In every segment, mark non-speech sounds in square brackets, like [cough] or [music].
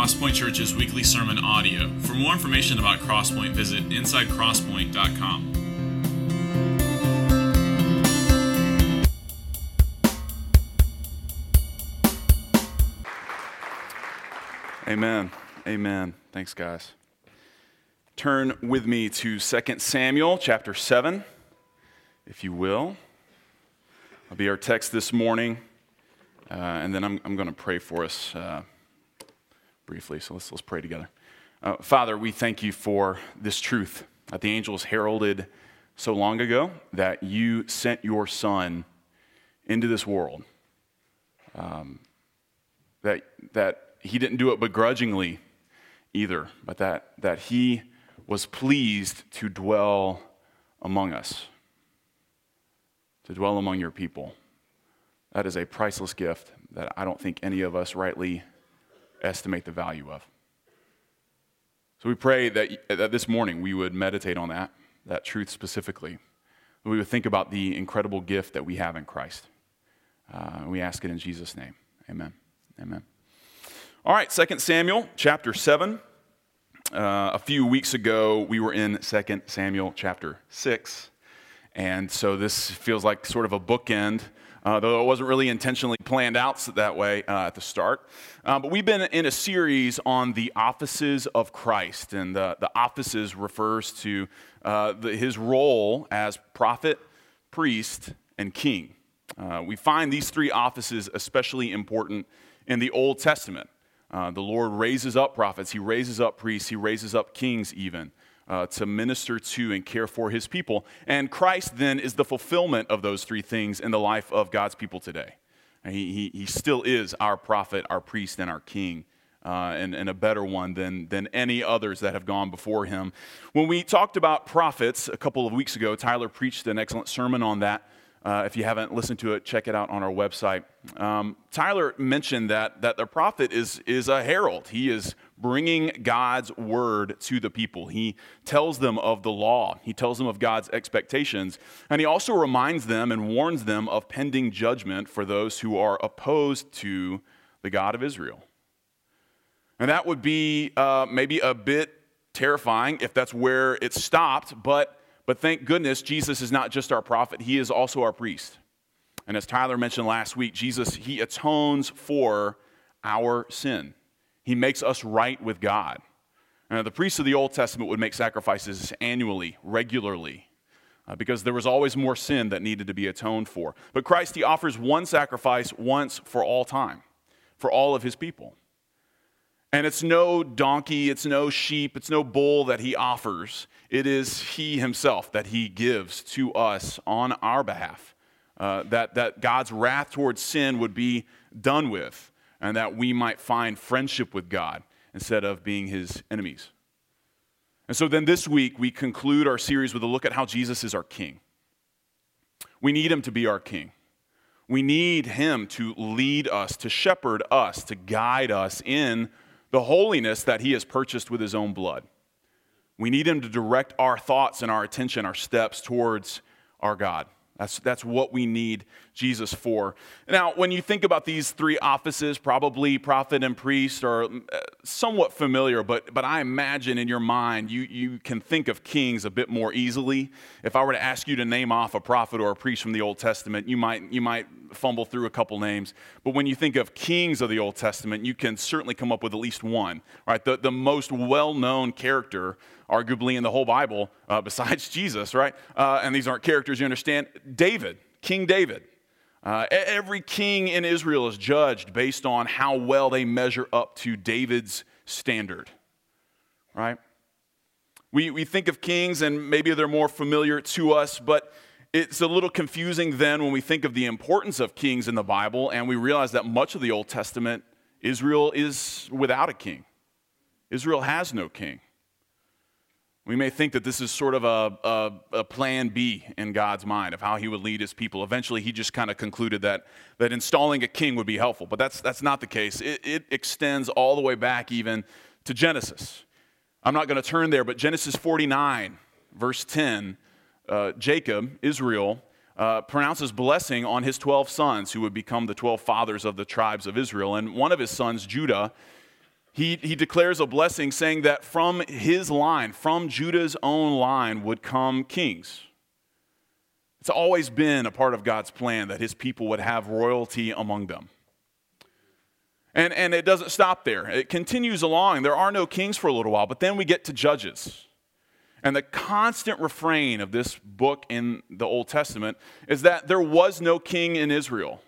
Crosspoint Church's weekly sermon audio. For more information about Crosspoint, visit insidecrosspoint.com. Amen. Amen. Thanks, guys. Turn with me to 2 Samuel chapter 7, if you will. I'll be our text this morning, uh, and then I'm, I'm going to pray for us uh, briefly. So let's, let's pray together. Uh, Father, we thank you for this truth that the angels heralded so long ago that you sent your Son into this world. Um, that, that he didn't do it begrudgingly either, but that, that he was pleased to dwell among us, to dwell among your people. That is a priceless gift that I don't think any of us rightly estimate the value of. So we pray that, that this morning we would meditate on that, that truth specifically. We would think about the incredible gift that we have in Christ. Uh, we ask it in Jesus' name. Amen. Amen. All right, 2 Samuel chapter 7. Uh, a few weeks ago, we were in 2 Samuel chapter 6. And so this feels like sort of a bookend, uh, though it wasn't really intentionally planned out that way uh, at the start. Uh, but we've been in a series on the offices of Christ. And the, the offices refers to uh, the, his role as prophet, priest, and king. Uh, we find these three offices especially important in the Old Testament. Uh, the Lord raises up prophets, He raises up priests, He raises up kings, even uh, to minister to and care for His people. And Christ then is the fulfillment of those three things in the life of God's people today. He, he, he still is our prophet, our priest, and our king. Uh, and, and, a better one than, than any others that have gone before him. When we talked about prophets a couple of weeks ago, Tyler preached an excellent sermon on that. Uh, if you haven't listened to it, check it out on our website. Um, Tyler mentioned that, that the prophet is, is a herald. He is bringing God's word to the people. He tells them of the law, he tells them of God's expectations, and he also reminds them and warns them of pending judgment for those who are opposed to the God of Israel. And that would be uh, maybe a bit terrifying if that's where it stopped, but but thank goodness Jesus is not just our prophet, he is also our priest. And as Tyler mentioned last week, Jesus, he atones for our sin. He makes us right with God. Now, the priests of the Old Testament would make sacrifices annually, regularly, uh, because there was always more sin that needed to be atoned for. But Christ, he offers one sacrifice once for all time, for all of his people. And it's no donkey, it's no sheep, it's no bull that he offers. It is he himself that he gives to us on our behalf. Uh, that, that God's wrath towards sin would be done with, and that we might find friendship with God instead of being his enemies. And so then this week, we conclude our series with a look at how Jesus is our king. We need him to be our king. We need him to lead us, to shepherd us, to guide us in the holiness that he has purchased with his own blood. We need him to direct our thoughts and our attention, our steps towards our God. That's, that's what we need Jesus for. Now, when you think about these three offices, probably prophet and priest are uh, somewhat familiar, but, but I imagine in your mind you, you can think of kings a bit more easily. If I were to ask you to name off a prophet or a priest from the Old Testament, you might, you might fumble through a couple names. But when you think of kings of the Old Testament, you can certainly come up with at least one. Right? The, the most well known character arguably in the whole Bible, uh, [laughs] besides Jesus, right? Uh, and these aren't characters you understand. David, King David. Uh, every king in Israel is judged based on how well they measure up to David's standard, right? We, we think of kings and maybe they're more familiar to us, but it's a little confusing then when we think of the importance of kings in the Bible and we realize that much of the Old Testament, Israel is without a king. Israel has no king. We may think that this is sort of a, a, a, plan B in God's mind of how he would lead his people. Eventually, he just kind of concluded that, that installing a king would be helpful, but that's, that's not the case. It, it extends all the way back even to Genesis. I'm not going to turn there, but Genesis 49, verse 10, uh, Jacob, Israel, uh, pronounces blessing on his 12 sons who would become the 12 fathers of the tribes of Israel. And one of his sons, Judah, he, he declares a blessing saying that from his line, from Judah's own line, would come kings. It's always been a part of God's plan that his people would have royalty among them. And, and it doesn't stop there. It continues along. There are no kings for a little while, but then we get to Judges. And the constant refrain of this book in the Old Testament is that there was no king in Israel.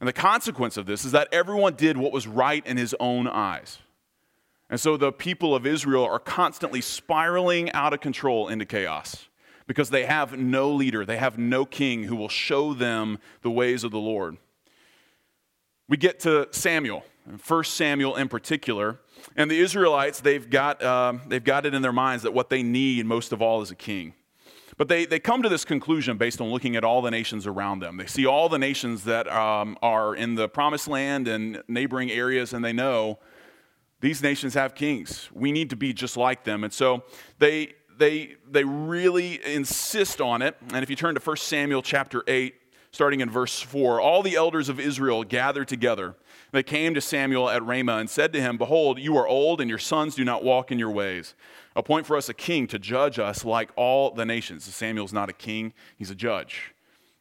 And the consequence of this is that everyone did what was right in his own eyes. And so the people of Israel are constantly spiraling out of control into chaos because they have no leader, they have no king who will show them the ways of the Lord. We get to Samuel, 1 Samuel in particular, and the Israelites, they've got, uh, they've got it in their minds that what they need most of all is a king. But they, they come to this conclusion based on looking at all the nations around them. They see all the nations that um, are in the promised land and neighboring areas, and they know these nations have kings. We need to be just like them. And so they, they, they really insist on it. And if you turn to 1 Samuel chapter 8, starting in verse 4, all the elders of Israel gathered together they came to Samuel at Ramah and said to him, Behold, you are old, and your sons do not walk in your ways. Appoint for us a king to judge us like all the nations. Samuel's not a king, he's a judge.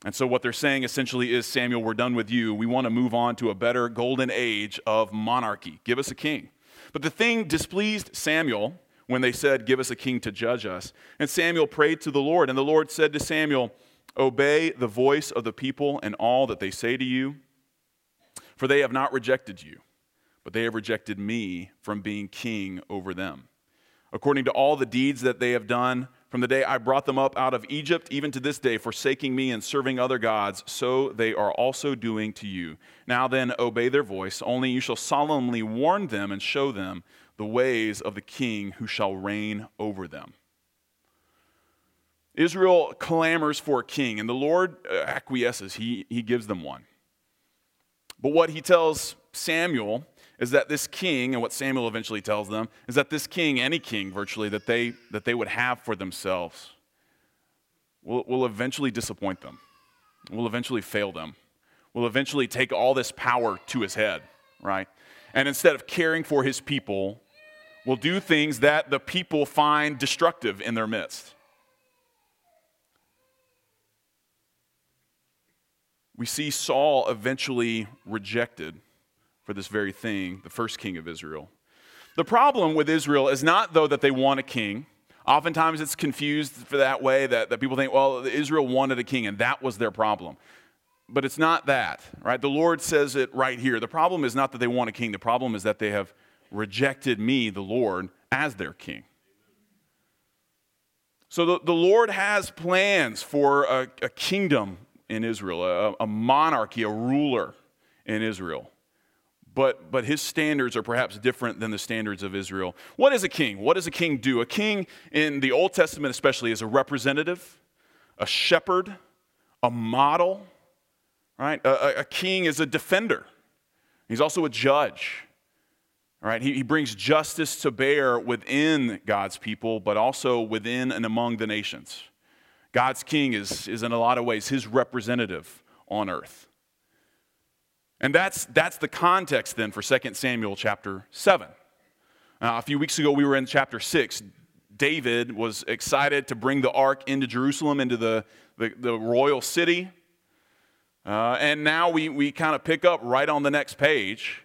And so, what they're saying essentially is Samuel, we're done with you. We want to move on to a better golden age of monarchy. Give us a king. But the thing displeased Samuel when they said, Give us a king to judge us. And Samuel prayed to the Lord, and the Lord said to Samuel, Obey the voice of the people and all that they say to you for they have not rejected you, but they have rejected me from being king over them. According to all the deeds that they have done, from the day I brought them up out of Egypt, even to this day, forsaking me and serving other gods, so they are also doing to you. Now then, obey their voice, only you shall solemnly warn them and show them the ways of the king who shall reign over them. Israel clamors for a king, and the Lord uh, acquiesces. He, he gives them one. But what he tells Samuel is that this king, and what Samuel eventually tells them, is that this king, any king virtually, that they, that they would have for themselves, will, will eventually disappoint them, will eventually fail them, will eventually take all this power to his head, right? And instead of caring for his people, will do things that the people find destructive in their midst. we see Saul eventually rejected for this very thing, the first king of Israel. The problem with Israel is not, though, that they want a king. Oftentimes it's confused for that way that, that people think, well, Israel wanted a king and that was their problem. But it's not that, right? The Lord says it right here. The problem is not that they want a king, the problem is that they have rejected me, the Lord, as their king. So the, the Lord has plans for a, a kingdom in Israel, a, a monarchy, a ruler in Israel. But, but his standards are perhaps different than the standards of Israel. What is a king? What does a king do? A king in the Old Testament, especially, is a representative, a shepherd, a model, right? A, a king is a defender. He's also a judge. Right, he, he brings justice to bear within God's people, but also within and among the nations. God's king is, is in a lot of ways his representative on earth. And that's, that's the context then for 2 Samuel chapter 7. Uh, a few weeks ago, we were in chapter 6. David was excited to bring the ark into Jerusalem, into the, the, the royal city. Uh, and now we, we kind of pick up right on the next page.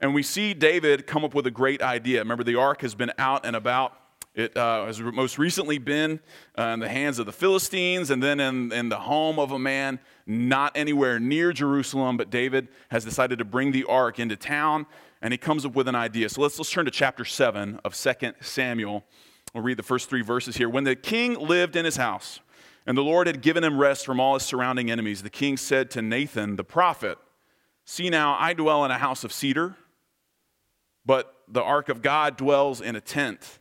And we see David come up with a great idea. Remember, the ark has been out and about it uh, has most recently been uh, in the hands of the Philistines and then in, in the home of a man not anywhere near Jerusalem, but David has decided to bring the ark into town and he comes up with an idea. So let's, let's turn to chapter 7 of 2 Samuel. We'll read the first three verses here. When the king lived in his house and the Lord had given him rest from all his surrounding enemies, the king said to Nathan the prophet, See now, I dwell in a house of cedar, but the ark of God dwells in a tent.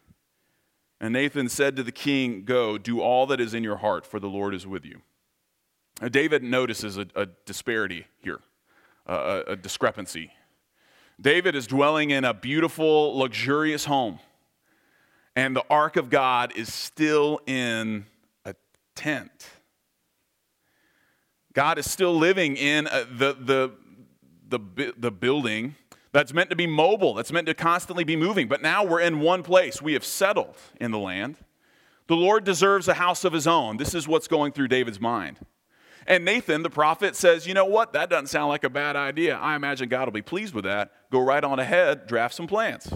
And Nathan said to the king, Go, do all that is in your heart, for the Lord is with you. Now, David notices a, a disparity here, a, a discrepancy. David is dwelling in a beautiful, luxurious home, and the ark of God is still in a tent. God is still living in a, the, the, the, the building that's meant to be mobile, that's meant to constantly be moving. But now we're in one place. We have settled in the land. The Lord deserves a house of his own. This is what's going through David's mind. And Nathan, the prophet, says, You know what? That doesn't sound like a bad idea. I imagine God will be pleased with that. Go right on ahead, draft some plans.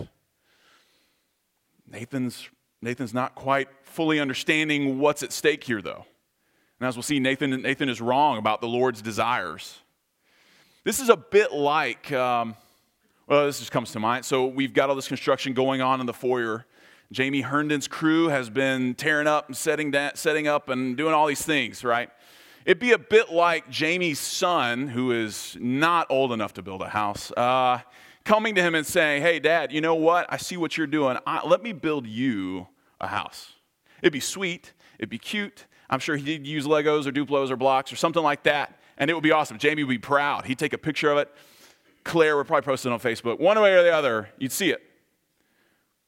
Nathan's, Nathan's not quite fully understanding what's at stake here, though. And as we'll see, Nathan, Nathan is wrong about the Lord's desires. This is a bit like, um, well, this just comes to mind. So we've got all this construction going on in the foyer. Jamie Herndon's crew has been tearing up and setting, setting up and doing all these things, right? It'd be a bit like Jamie's son, who is not old enough to build a house, uh, coming to him and saying, Hey, dad, you know what? I see what you're doing. I, let me build you a house. It'd be sweet, it'd be cute. I'm sure he'd use Legos or Duplos or blocks or something like that, and it would be awesome. Jamie would be proud. He'd take a picture of it. Claire would probably post it on Facebook. One way or the other, you'd see it.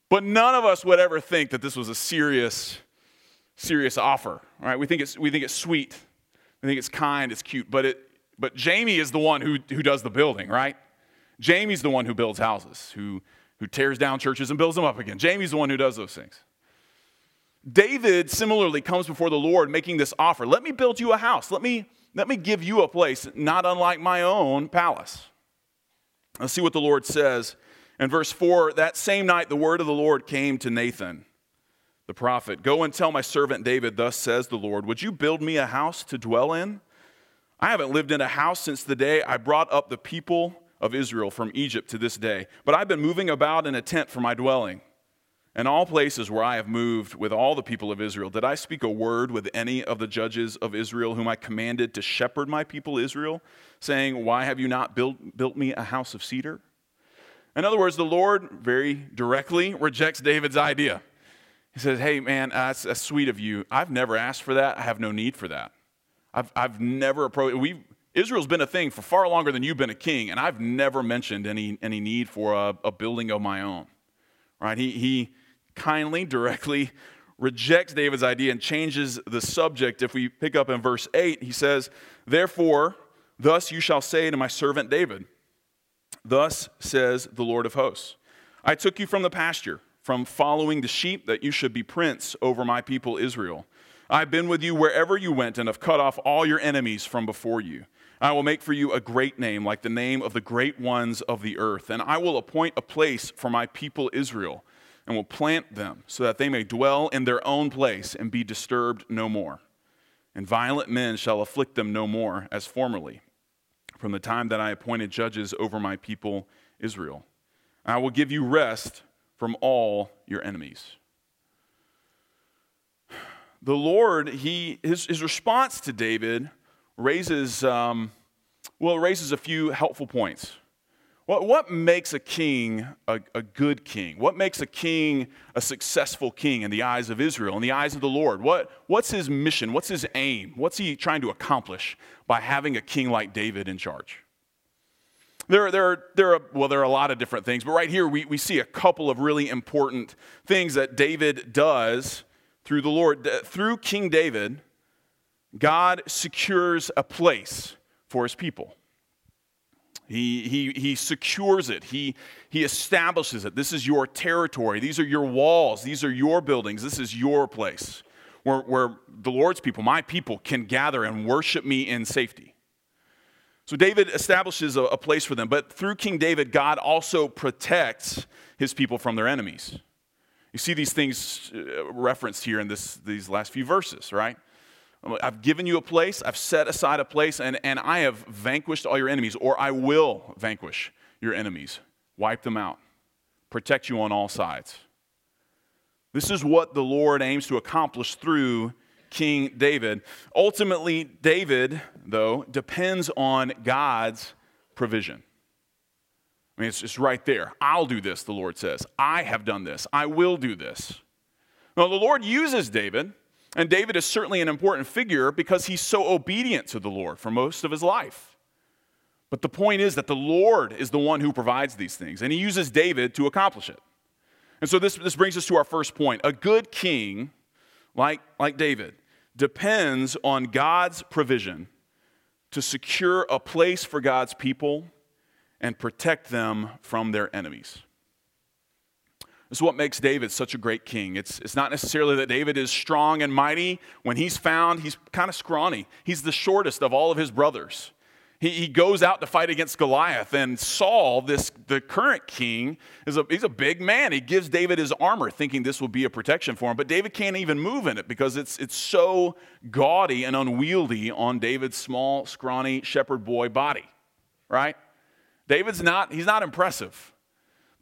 But none of us would ever think that this was a serious, serious offer. Right? We think it's, we think it's sweet. I think it's kind, it's cute, but, it, but Jamie is the one who, who does the building, right? Jamie's the one who builds houses, who, who tears down churches and builds them up again. Jamie's the one who does those things. David similarly comes before the Lord making this offer Let me build you a house. Let me, let me give you a place not unlike my own palace. Let's see what the Lord says. In verse 4, that same night the word of the Lord came to Nathan the prophet, Go and tell my servant David, Thus says the Lord, Would you build me a house to dwell in? I haven't lived in a house since the day I brought up the people of Israel from Egypt to this day, but I've been moving about in a tent for my dwelling. In all places where I have moved with all the people of Israel, did I speak a word with any of the judges of Israel whom I commanded to shepherd my people Israel, saying, Why have you not built, built me a house of cedar? In other words, the Lord very directly rejects David's idea. He says, Hey, man, that's, that's, sweet of you. I've never asked for that. I have no need for that. I've, I've never approached, we Israel's been a thing for far longer than you've been a king, and I've never mentioned any, any need for a, a building of my own. Right? He, he kindly, directly rejects David's idea and changes the subject. If we pick up in verse 8, he says, Therefore, thus you shall say to my servant David, Thus says the Lord of hosts, I took you from the pasture from following the sheep that you should be prince over my people Israel. I've been with you wherever you went and have cut off all your enemies from before you. I will make for you a great name, like the name of the great ones of the earth. And I will appoint a place for my people Israel, and will plant them, so that they may dwell in their own place and be disturbed no more. And violent men shall afflict them no more, as formerly, from the time that I appointed judges over my people Israel. I will give you rest from all your enemies. [sighs] The Lord, he, his, his response to David raises, um, well, raises a few helpful points. What, what makes a king a, a good king? What makes a king a successful king in the eyes of Israel, in the eyes of the Lord? What, what's his mission? What's his aim? What's he trying to accomplish by having a king like David in charge? There, there, there are, well, there are a lot of different things, but right here we, we see a couple of really important things that David does through the Lord. Through King David, God secures a place for his people. He, he, he secures it, he, he establishes it. This is your territory, these are your walls, these are your buildings, this is your place where, where the Lord's people, my people, can gather and worship me in safety. So David establishes a, a, place for them, but through King David, God also protects his people from their enemies. You see these things uh, referenced here in this, these last few verses, right? I've given you a place, I've set aside a place, and, and I have vanquished all your enemies, or I will vanquish your enemies, wipe them out, protect you on all sides. This is what the Lord aims to accomplish through King David. Ultimately, David, though, depends on God's provision. I mean, it's just right there. I'll do this, the Lord says. I have done this. I will do this. Now, the Lord uses David, and David is certainly an important figure because he's so obedient to the Lord for most of his life. But the point is that the Lord is the one who provides these things, and he uses David to accomplish it. And so this, this brings us to our first point. A good king like, like David, depends on God's provision to secure a place for God's people and protect them from their enemies. This is what makes David such a great king. It's, it's not necessarily that David is strong and mighty. When he's found, he's kind of scrawny. He's the shortest of all of his brothers. He, he goes out to fight against Goliath, and Saul, this the current king, is a, he's a big man. He gives David his armor, thinking this will be a protection for him. But David can't even move in it because it's, it's so gaudy and unwieldy on David's small, scrawny shepherd boy body, right? David's not, he's not impressive.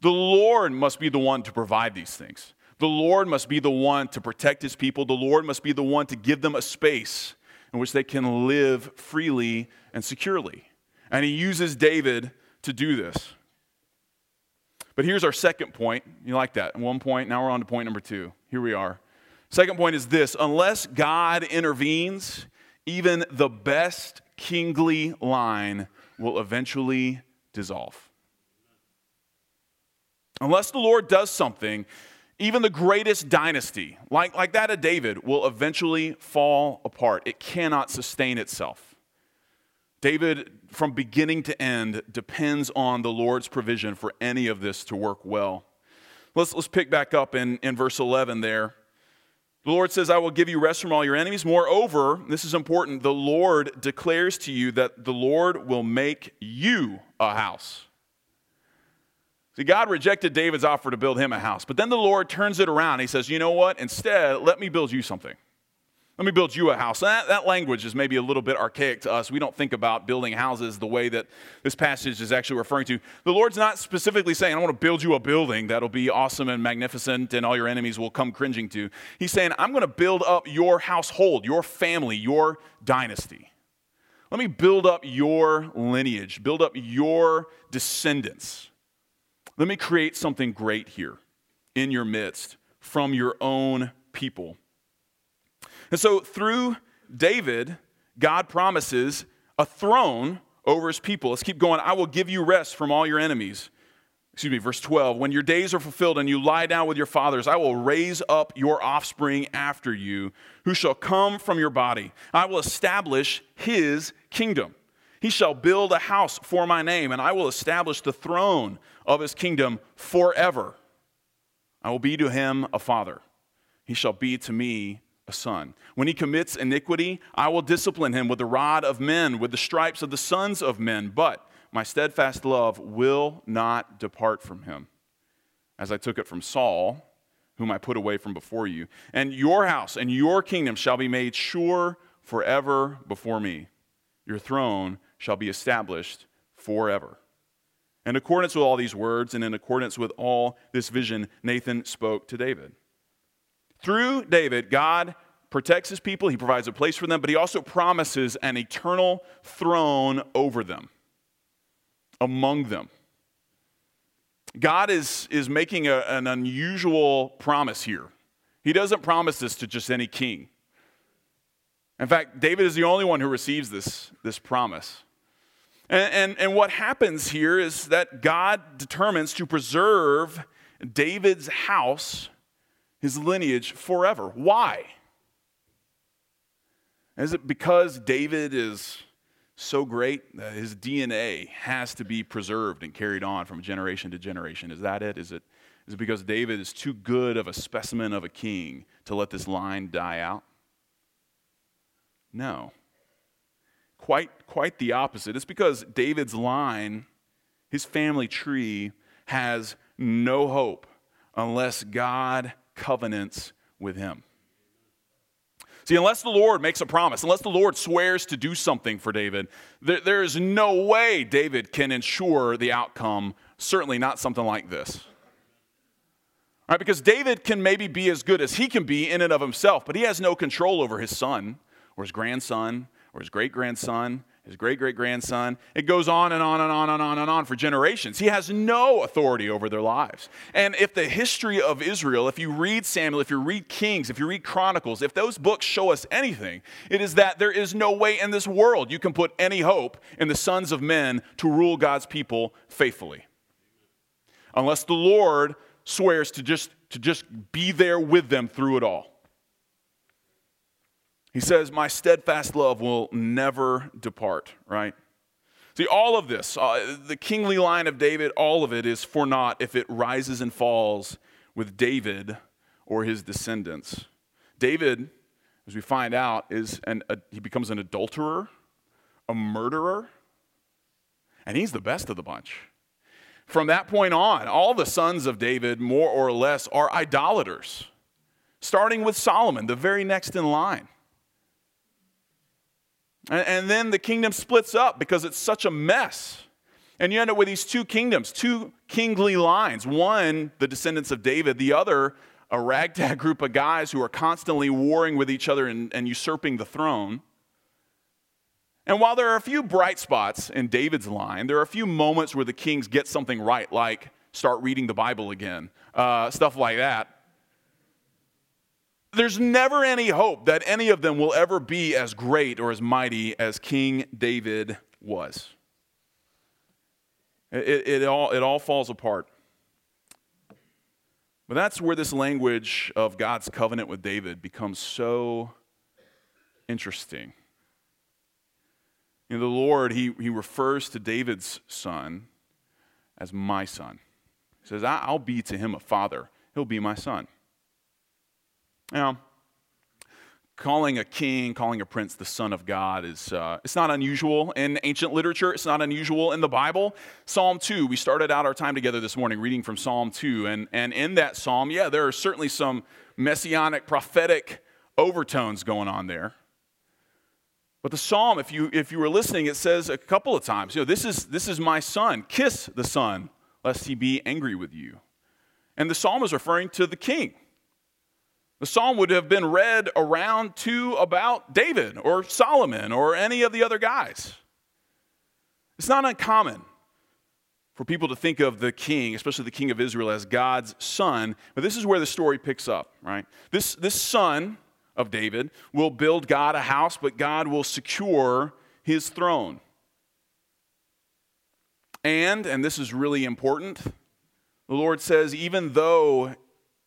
The Lord must be the one to provide these things. The Lord must be the one to protect his people. The Lord must be the one to give them a space in which they can live freely and securely. And he uses David to do this. But here's our second point. You like that? One point, now we're on to point number two. Here we are. Second point is this unless God intervenes, even the best kingly line will eventually dissolve. Unless the Lord does something, even the greatest dynasty, like, like that of David, will eventually fall apart. It cannot sustain itself. David, from beginning to end, depends on the Lord's provision for any of this to work well. Let's, let's pick back up in, in verse 11 there. The Lord says, I will give you rest from all your enemies. Moreover, this is important, the Lord declares to you that the Lord will make you a house. See, God rejected David's offer to build him a house, but then the Lord turns it around. He says, You know what? Instead, let me build you something. Let me build you a house. That, that, language is maybe a little bit archaic to us. We don't think about building houses the way that this passage is actually referring to. The Lord's not specifically saying, I want to build you a building that'll be awesome and magnificent and all your enemies will come cringing to. He's saying, I'm going to build up your household, your family, your dynasty. Let me build up your lineage, build up your descendants. Let me create something great here in your midst from your own people. And so through David, God promises a throne over his people. Let's keep going. I will give you rest from all your enemies. Excuse me, verse 12. When your days are fulfilled and you lie down with your fathers, I will raise up your offspring after you, who shall come from your body. I will establish his kingdom. He shall build a house for my name, and I will establish the throne of his kingdom forever. I will be to him a father. He shall be to me a son. When he commits iniquity, I will discipline him with the rod of men, with the stripes of the sons of men. But my steadfast love will not depart from him, as I took it from Saul, whom I put away from before you. And your house and your kingdom shall be made sure forever before me. Your throne shall be established forever. In accordance with all these words and in accordance with all this vision, Nathan spoke to David. Through David, God protects his people, he provides a place for them, but he also promises an eternal throne over them, among them. God is, is making a, an unusual promise here. He doesn't promise this to just any king. In fact, David is the only one who receives this, this promise. And, and, and what happens here is that God determines to preserve David's house, his lineage, forever. Why? Is it because David is so great that his DNA has to be preserved and carried on from generation to generation? Is that it? Is it, is it because David is too good of a specimen of a king to let this line die out? No. Quite, quite the opposite. It's because David's line, his family tree, has no hope unless God covenants with him. See, unless the Lord makes a promise, unless the Lord swears to do something for David, there, there is no way David can ensure the outcome, certainly not something like this. All right, because David can maybe be as good as he can be in and of himself, but he has no control over his son or his grandson or his great grandson, his great great grandson. It goes on and on and on and on and on for generations. He has no authority over their lives. And if the history of Israel, if you read Samuel, if you read Kings, if you read Chronicles, if those books show us anything, it is that there is no way in this world you can put any hope in the sons of men to rule God's people faithfully. Unless the Lord swears to just, to just be there with them through it all. He says, My steadfast love will never depart, right? See, all of this, uh, the kingly line of David, all of it is for naught if it rises and falls with David or his descendants. David, as we find out, is an, a, he becomes an adulterer, a murderer, and he's the best of the bunch. From that point on, all the sons of David, more or less, are idolaters, starting with Solomon, the very next in line. And, then the kingdom splits up because it's such a mess. And you end up with these two kingdoms, two kingly lines. One, the descendants of David, the other, a ragtag group of guys who are constantly warring with each other and, and usurping the throne. And while there are a few bright spots in David's line, there are a few moments where the kings get something right, like start reading the Bible again, uh, stuff like that. There's never any hope that any of them will ever be as great or as mighty as King David was. It, it, all, it all falls apart. But that's where this language of God's covenant with David becomes so interesting. You know, the Lord, he, he refers to David's son as my son. He says, I'll be to him a father, he'll be my son. Now, calling a king, calling a prince the son of God is uh, it's not unusual in ancient literature. It's not unusual in the Bible. Psalm 2, we started out our time together this morning reading from Psalm 2. And, and in that psalm, yeah, there are certainly some messianic, prophetic overtones going on there. But the psalm, if you, if you were listening, it says a couple of times, you know, this is, this is my son. Kiss the son, lest he be angry with you. And the psalm is referring to the king. The psalm would have been read around to about David or Solomon or any of the other guys. It's not uncommon for people to think of the king, especially the king of Israel, as God's son, but this is where the story picks up, right? This, this son of David will build God a house, but God will secure his throne. And, and this is really important, the Lord says, even though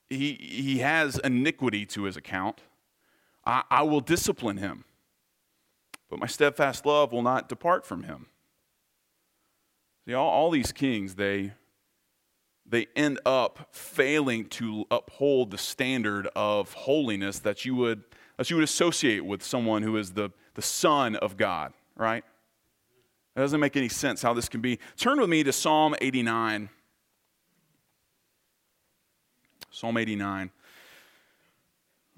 he, he has iniquity to his account. I, I will discipline him, but my steadfast love will not depart from him. See, all, all these kings, they, they end up failing to uphold the standard of holiness that you would, that you would associate with someone who is the, the Son of God, right? It doesn't make any sense how this can be. Turn with me to Psalm 89. Psalm 89,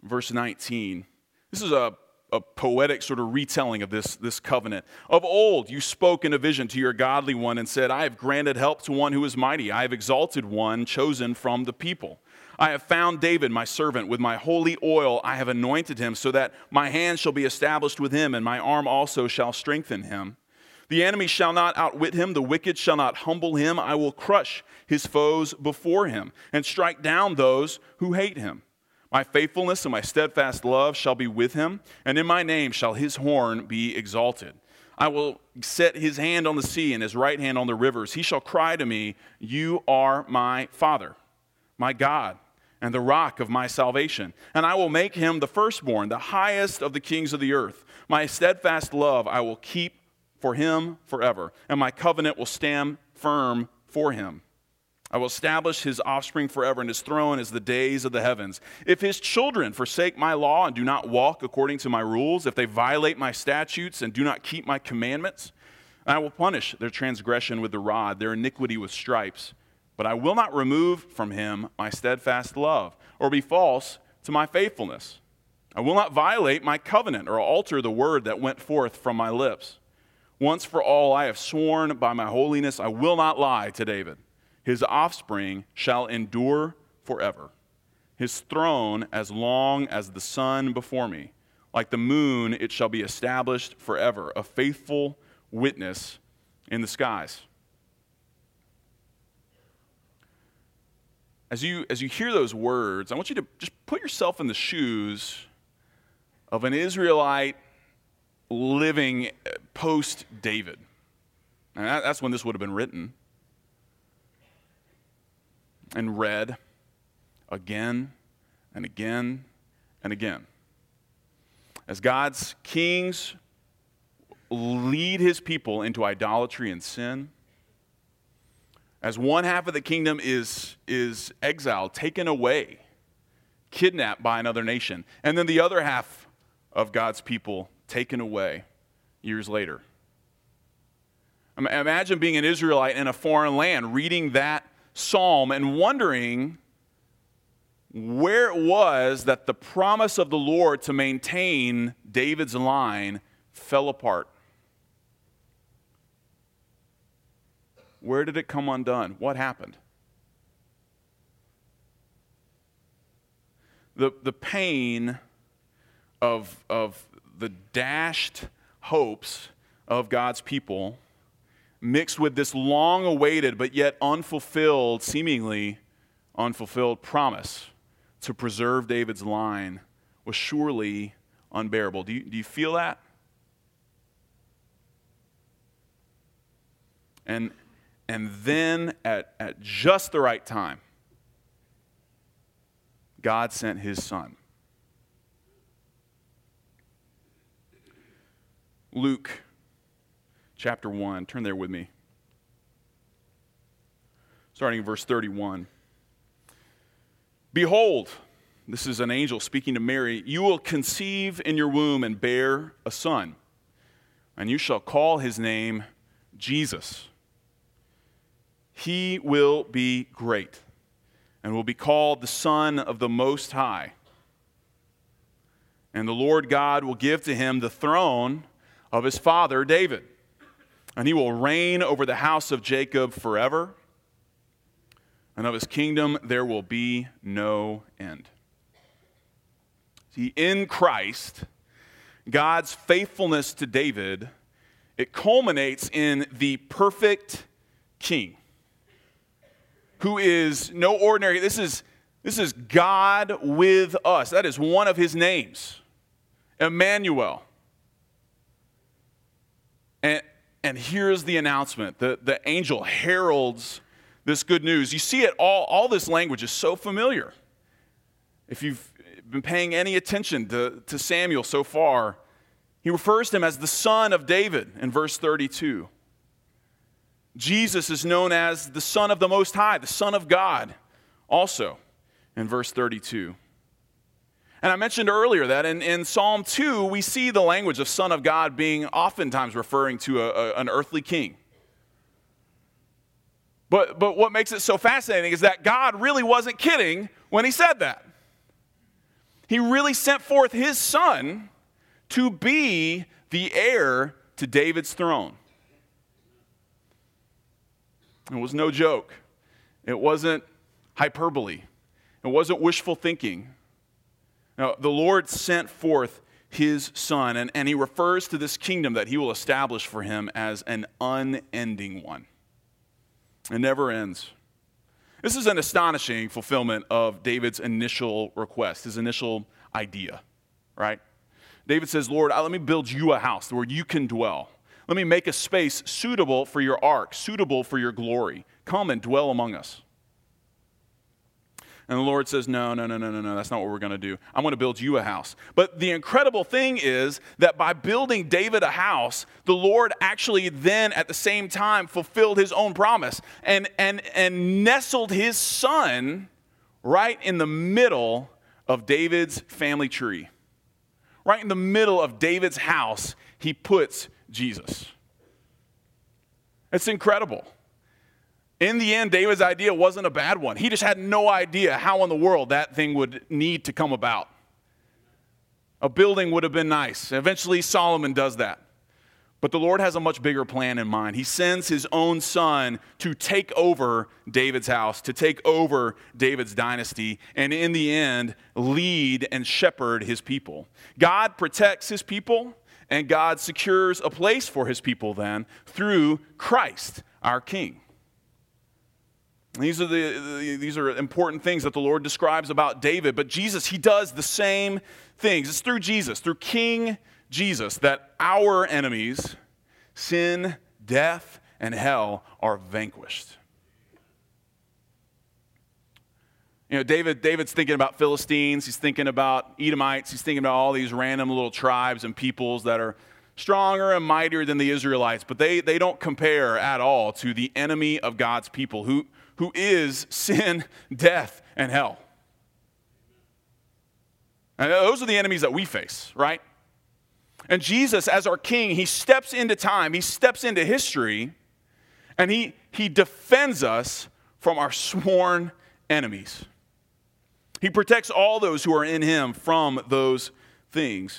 verse 19. This is a, a poetic sort of retelling of this, this covenant. Of old, you spoke in a vision to your godly one and said, I have granted help to one who is mighty. I have exalted one chosen from the people. I have found David, my servant, with my holy oil I have anointed him, so that my hand shall be established with him, and my arm also shall strengthen him. The enemy shall not outwit him, the wicked shall not humble him. I will crush his foes before him and strike down those who hate him. My faithfulness and my steadfast love shall be with him, and in my name shall his horn be exalted. I will set his hand on the sea and his right hand on the rivers. He shall cry to me, You are my Father, my God, and the rock of my salvation. And I will make him the firstborn, the highest of the kings of the earth. My steadfast love I will keep for him forever, and my covenant will stand firm for him. I will establish his offspring forever, and his throne as the days of the heavens. If his children forsake my law and do not walk according to my rules, if they violate my statutes and do not keep my commandments, I will punish their transgression with the rod, their iniquity with stripes. But I will not remove from him my steadfast love, or be false to my faithfulness. I will not violate my covenant or alter the word that went forth from my lips. Once for all, I have sworn by my holiness, I will not lie to David. His offspring shall endure forever. His throne as long as the sun before me. Like the moon, it shall be established forever, a faithful witness in the skies. As you, as you hear those words, I want you to just put yourself in the shoes of an Israelite living post David. And that's when this would have been written and read again and again and again. As God's kings lead his people into idolatry and sin. As one half of the kingdom is, is exiled, taken away, kidnapped by another nation, and then the other half of God's people taken away years later. Imagine being an Israelite in a foreign land, reading that psalm and wondering where it was that the promise of the Lord to maintain David's line fell apart. Where did it come undone? What happened? The, the pain of, of the dashed hopes of God's people mixed with this long awaited but yet unfulfilled, seemingly unfulfilled promise to preserve David's line was surely unbearable. Do you, do you feel that? And, and then at, at just the right time, God sent his son. Luke chapter 1. Turn there with me. Starting in verse 31. Behold, this is an angel speaking to Mary, you will conceive in your womb and bear a son, and you shall call his name Jesus. He will be great and will be called the Son of the Most High. And the Lord God will give to him the throne of his father David and he will reign over the house of Jacob forever, and of his kingdom there will be no end. See, in Christ, God's faithfulness to David, it culminates in the perfect king who is no ordinary this is this is God with us. That is one of his names. Emmanuel. And and here's the announcement the, the angel heralds this good news. You see it all, all this language is so familiar. If you've been paying any attention to, to Samuel so far, he refers to him as the son of David in verse 32. Jesus is known as the Son of the Most High, the Son of God, also in verse 32. And I mentioned earlier that in, in Psalm 2, we see the language of Son of God being oftentimes referring to a, a, an earthly king. But, but what makes it so fascinating is that God really wasn't kidding when he said that. He really sent forth his son to be the heir to David's throne. It was no joke. It wasn't hyperbole. It wasn't wishful thinking. Now, the Lord sent forth his son, and, and he refers to this kingdom that he will establish for him as an unending one. It never ends. This is an astonishing fulfillment of David's initial request, his initial idea, right? David says, Lord, let me build you a house where you can dwell. Let me make a space suitable for your ark, suitable for your glory. Come and dwell among us. And the Lord says, No, no, no, no, no, no, that's not what we're going to do. I'm going to build you a house. But the incredible thing is that by building David a house, the Lord actually then at the same time fulfilled his own promise and, and, and nestled his son right in the middle of David's family tree. Right in the middle of David's house, he puts Jesus. It's incredible. In the end, David's idea wasn't a bad one. He just had no idea how in the world that thing would need to come about. A building would have been nice. Eventually, Solomon does that. But the Lord has a much bigger plan in mind. He sends his own son to take over David's house, to take over David's dynasty, and in the end, lead and shepherd his people. God protects his people, and God secures a place for his people then through Christ, our King. These are, the, these are important things that the Lord describes about David, but Jesus, he does the same things. It's through Jesus, through King Jesus, that our enemies, sin, death, and hell, are vanquished. You know, David, David's thinking about Philistines, he's thinking about Edomites, he's thinking about all these random little tribes and peoples that are stronger and mightier than the Israelites, but they, they don't compare at all to the enemy of God's people, who, who is sin, [laughs] death, and hell. And those are the enemies that we face, right? And Jesus, as our king, he steps into time, he steps into history, and he, he defends us from our sworn enemies. He protects all those who are in him from those things.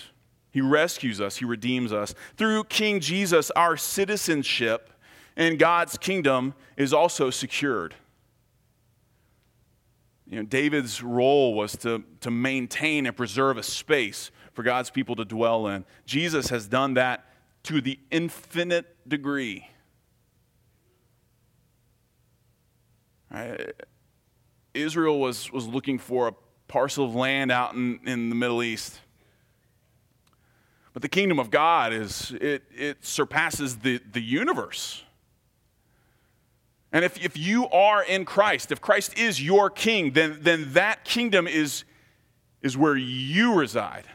He rescues us, He redeems us. Through King Jesus, our citizenship in God's kingdom is also secured. You know, David's role was to, to maintain and preserve a space for God's people to dwell in. Jesus has done that to the infinite degree. Right? Israel was, was looking for a parcel of land out in, in the Middle East. But the kingdom of God is, it, it surpasses the, the universe. And if, if you are in Christ, if Christ is your king, then, then that kingdom is, is where you reside.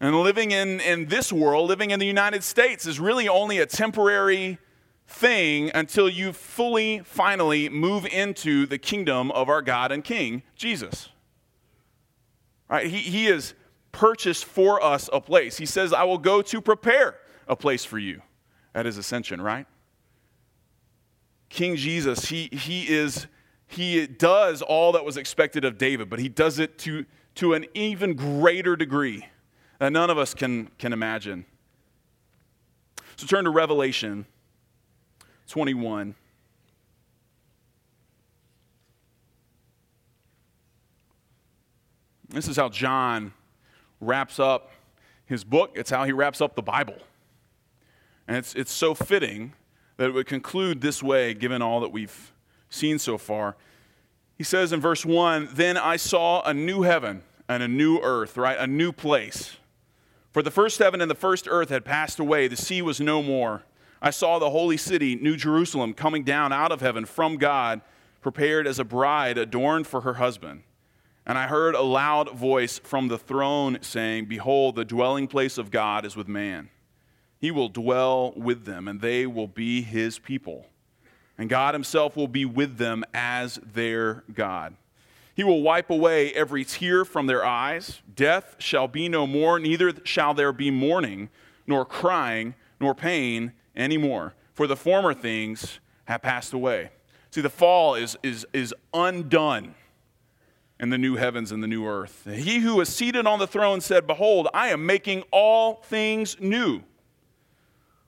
And living in, in this world, living in the United States, is really only a temporary thing until you fully, finally move into the kingdom of our God and King, Jesus. Right? He, he is purchased for us a place. He says, I will go to prepare a place for you at his ascension, right? King Jesus, he, he is he does all that was expected of David, but he does it to, to an even greater degree that none of us can, can imagine. So turn to Revelation 21. This is how John wraps up his book, it's how he wraps up the Bible. And it's, it's so fitting that it would conclude this way, given all that we've seen so far. He says in verse 1 Then I saw a new heaven and a new earth, right? A new place. For the first heaven and the first earth had passed away, the sea was no more. I saw the holy city, New Jerusalem, coming down out of heaven from God, prepared as a bride adorned for her husband. And I heard a loud voice from the throne saying, Behold, the dwelling place of God is with man. He will dwell with them, and they will be his people. And God himself will be with them as their God. He will wipe away every tear from their eyes. Death shall be no more, neither shall there be mourning, nor crying, nor pain anymore, for the former things have passed away. See, the fall is, is, is undone and the new heavens and the new earth. He who is seated on the throne said, Behold, I am making all things new.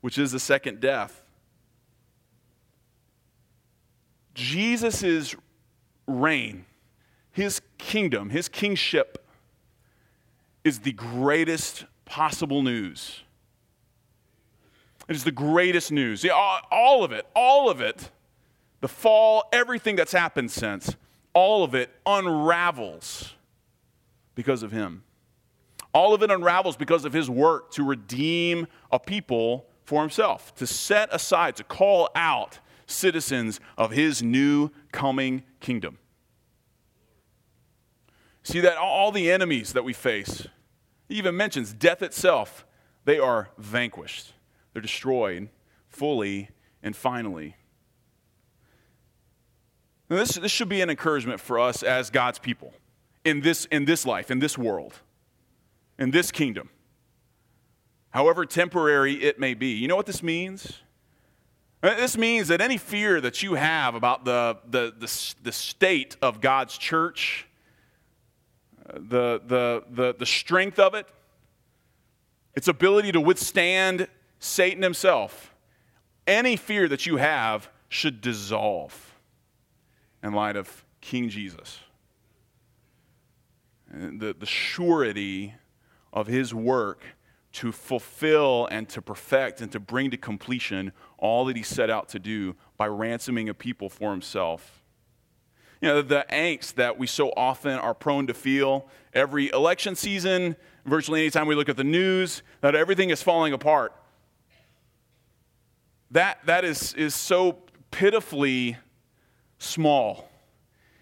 which is the second death. Jesus' reign, his kingdom, his kingship, is the greatest possible news. It is the greatest news. All of it, all of it the fall, everything that's happened since, all of it unravels because of him. All of it unravels because of his work to redeem a people for himself, to set aside, to call out citizens of his new coming kingdom. See that all the enemies that we face, he even mentions death itself, they are vanquished. They're destroyed fully and finally. Now this, this should be an encouragement for us as God's people in this, in this life, in this world, in this kingdom, however temporary it may be. You know what this means? Uh, this means that any fear that you have about the, the, the, the state of God's church, uh, the, the, the, the strength of it, its ability to withstand Satan himself, any fear that you have should dissolve in light of King Jesus. The, the surety of his work to fulfill and to perfect and to bring to completion all that he set out to do by ransoming a people for himself. You know, the angst that we so often are prone to feel every election season, virtually anytime we look at the news, that everything is falling apart. That, that is, is so pitifully small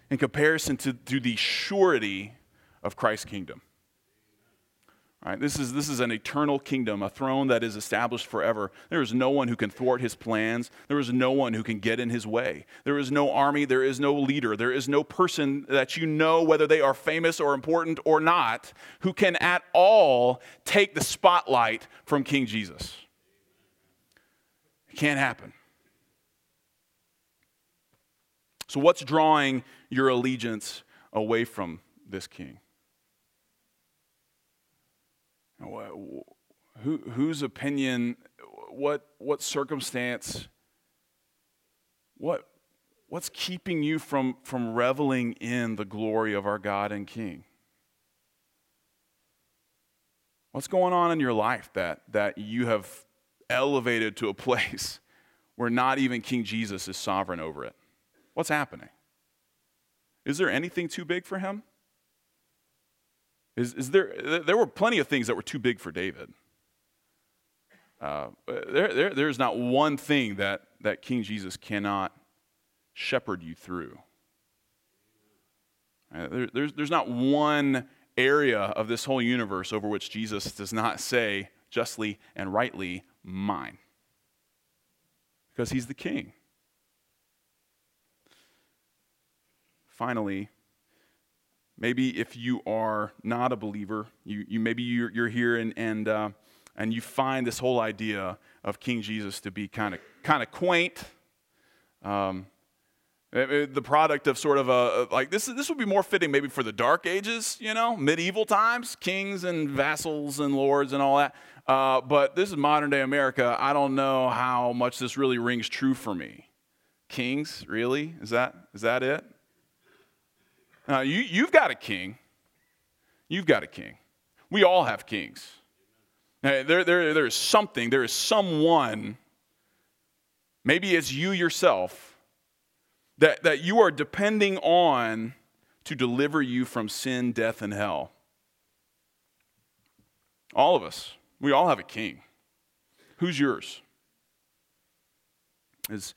in comparison to, to the surety of Christ's kingdom. Right, this, is, this is an eternal kingdom, a throne that is established forever. There is no one who can thwart his plans. There is no one who can get in his way. There is no army. There is no leader. There is no person that you know, whether they are famous or important or not, who can at all take the spotlight from King Jesus. It can't happen. So, what's drawing your allegiance away from this king? Who, whose opinion, what, what circumstance, what, what's keeping you from, from reveling in the glory of our God and King? What's going on in your life that, that you have elevated to a place [laughs] where not even King Jesus is sovereign over it? What's happening? Is there anything too big for him? Is, is there, there were plenty of things that were too big for David. Uh, there, there, there's not one thing that, that King Jesus cannot shepherd you through. Uh, there, there's, there's not one area of this whole universe over which Jesus does not say justly and rightly, mine. Because he's the king. Finally, Maybe if you are not a believer, you, you maybe you're, you're here and, and, uh, and you find this whole idea of King Jesus to be kind of kind of quaint. Um, the product of sort of a like this this would be more fitting maybe for the dark ages you know medieval times kings and vassals and lords and all that. Uh, but this is modern day america. I don't know how much this really rings true for me. Kings really? Is that is that it now, you, you've got a king. You've got a king. We all have kings. Now, there, there, there is something, there is someone, maybe it's you yourself, that, that you are depending on to deliver you from sin, death, and hell. All of us. We all have a king. Who's yours? Is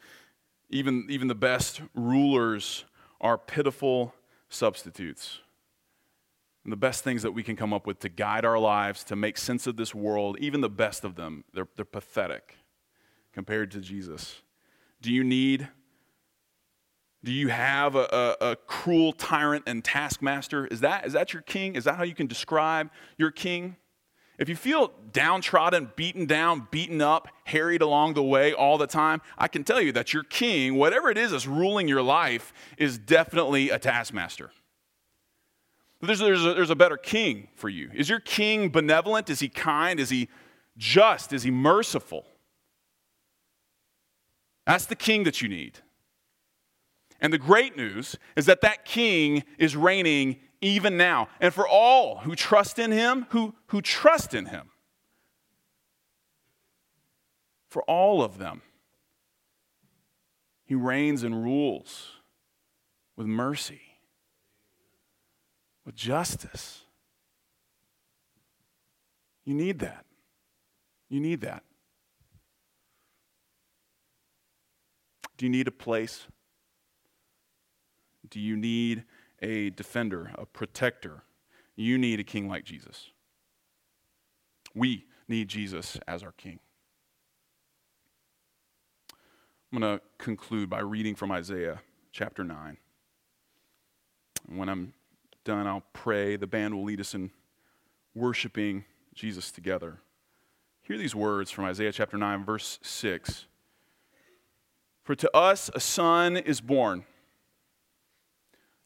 even, even the best rulers are pitiful substitutes. And the best things that we can come up with to guide our lives, to make sense of this world, even the best of them, they're, they're pathetic compared to Jesus. Do you need, do you have a, a, a cruel tyrant and taskmaster? Is that, is that your king? Is that how you can describe your king? If you feel downtrodden, beaten down, beaten up, harried along the way all the time, I can tell you that your king, whatever it is that's ruling your life, is definitely a taskmaster. There's, there's, a, there's a better king for you. Is your king benevolent? Is he kind? Is he just? Is he merciful? That's the king that you need. And the great news is that that king is reigning even now. And for all who trust in him, who, who trust in him, for all of them, he reigns and rules with mercy, with justice. You need that. You need that. Do you need a place? Do you need a defender, a protector. You need a king like Jesus. We need Jesus as our king. I'm going to conclude by reading from Isaiah chapter 9. And when I'm done, I'll pray. The band will lead us in worshiping Jesus together. Hear these words from Isaiah chapter 9, verse 6. For to us a son is born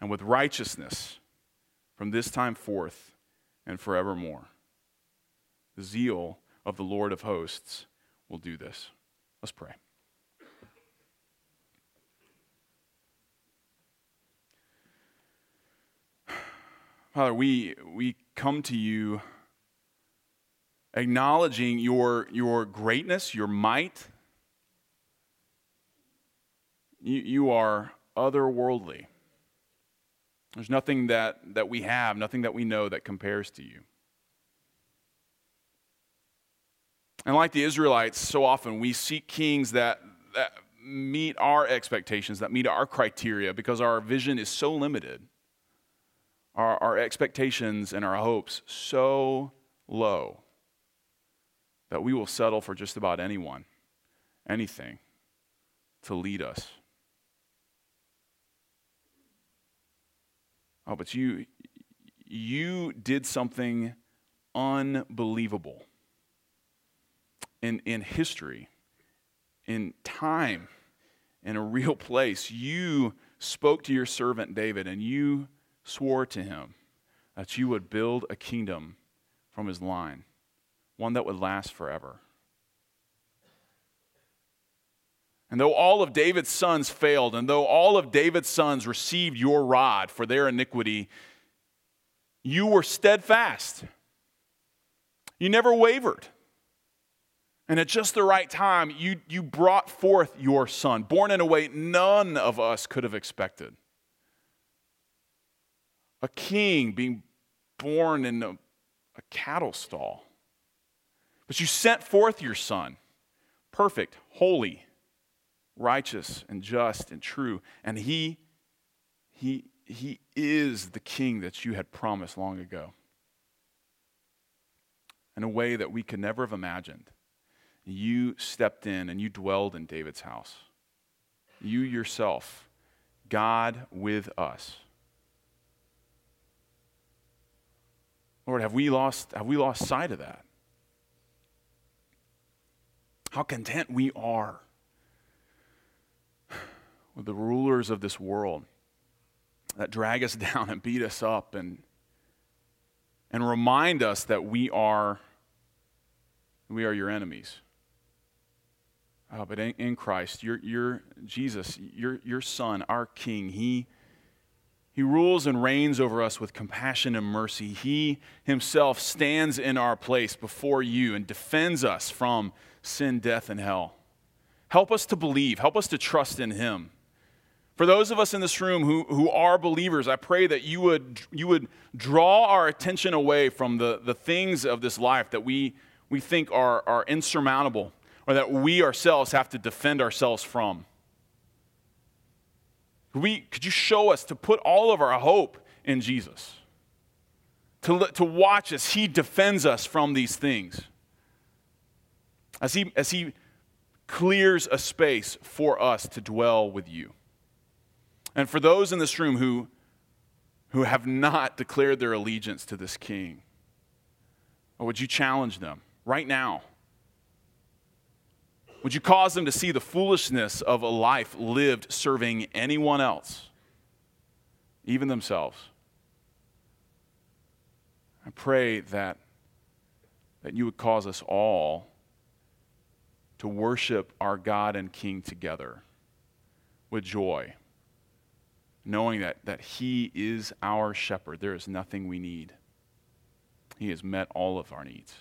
and with righteousness from this time forth and forevermore. The zeal of the Lord of hosts will do this. Let's pray. [sighs] Father, we, we come to you acknowledging your, your greatness, your might. You, you are otherworldly. There's nothing that, that we have, nothing that we know that compares to you. And like the Israelites, so often we seek kings that, that meet our expectations, that meet our criteria, because our vision is so limited, our, our expectations and our hopes so low, that we will settle for just about anyone, anything to lead us. Oh, but you, you did something unbelievable in, in history, in time, in a real place. You spoke to your servant David and you swore to him that you would build a kingdom from his line, one that would last forever. And though all of David's sons failed, and though all of David's sons received your rod for their iniquity, you were steadfast. You never wavered. And at just the right time, you, you brought forth your son, born in a way none of us could have expected. A king being born in a, a cattle stall. But you sent forth your son, perfect, holy, righteous and just and true. And he, he, he is the king that you had promised long ago in a way that we could never have imagined. You stepped in and you dwelled in David's house. You yourself, God with us. Lord, have we lost, have we lost sight of that? How content we are the rulers of this world that drag us [laughs] down and beat us up and, and remind us that we are, we are your enemies. Oh, but in, in Christ, your, your Jesus, your, your Son, our King, he, he rules and reigns over us with compassion and mercy. He himself stands in our place before you and defends us from sin, death, and hell. Help us to believe, help us to trust in him. For those of us in this room who, who are believers, I pray that you would, you would draw our attention away from the, the things of this life that we, we think are, are insurmountable or that we ourselves have to defend ourselves from. We, could you show us to put all of our hope in Jesus? To, to watch as He defends us from these things, as he, as he clears a space for us to dwell with you. And for those in this room who, who have not declared their allegiance to this king, or would you challenge them right now? Would you cause them to see the foolishness of a life lived serving anyone else, even themselves? I pray that, that you would cause us all to worship our God and King together with joy knowing that, that He is our shepherd. There is nothing we need. He has met all of our needs.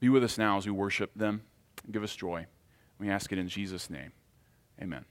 Be with us now as we worship them. Give us joy. We ask it in Jesus' name. Amen.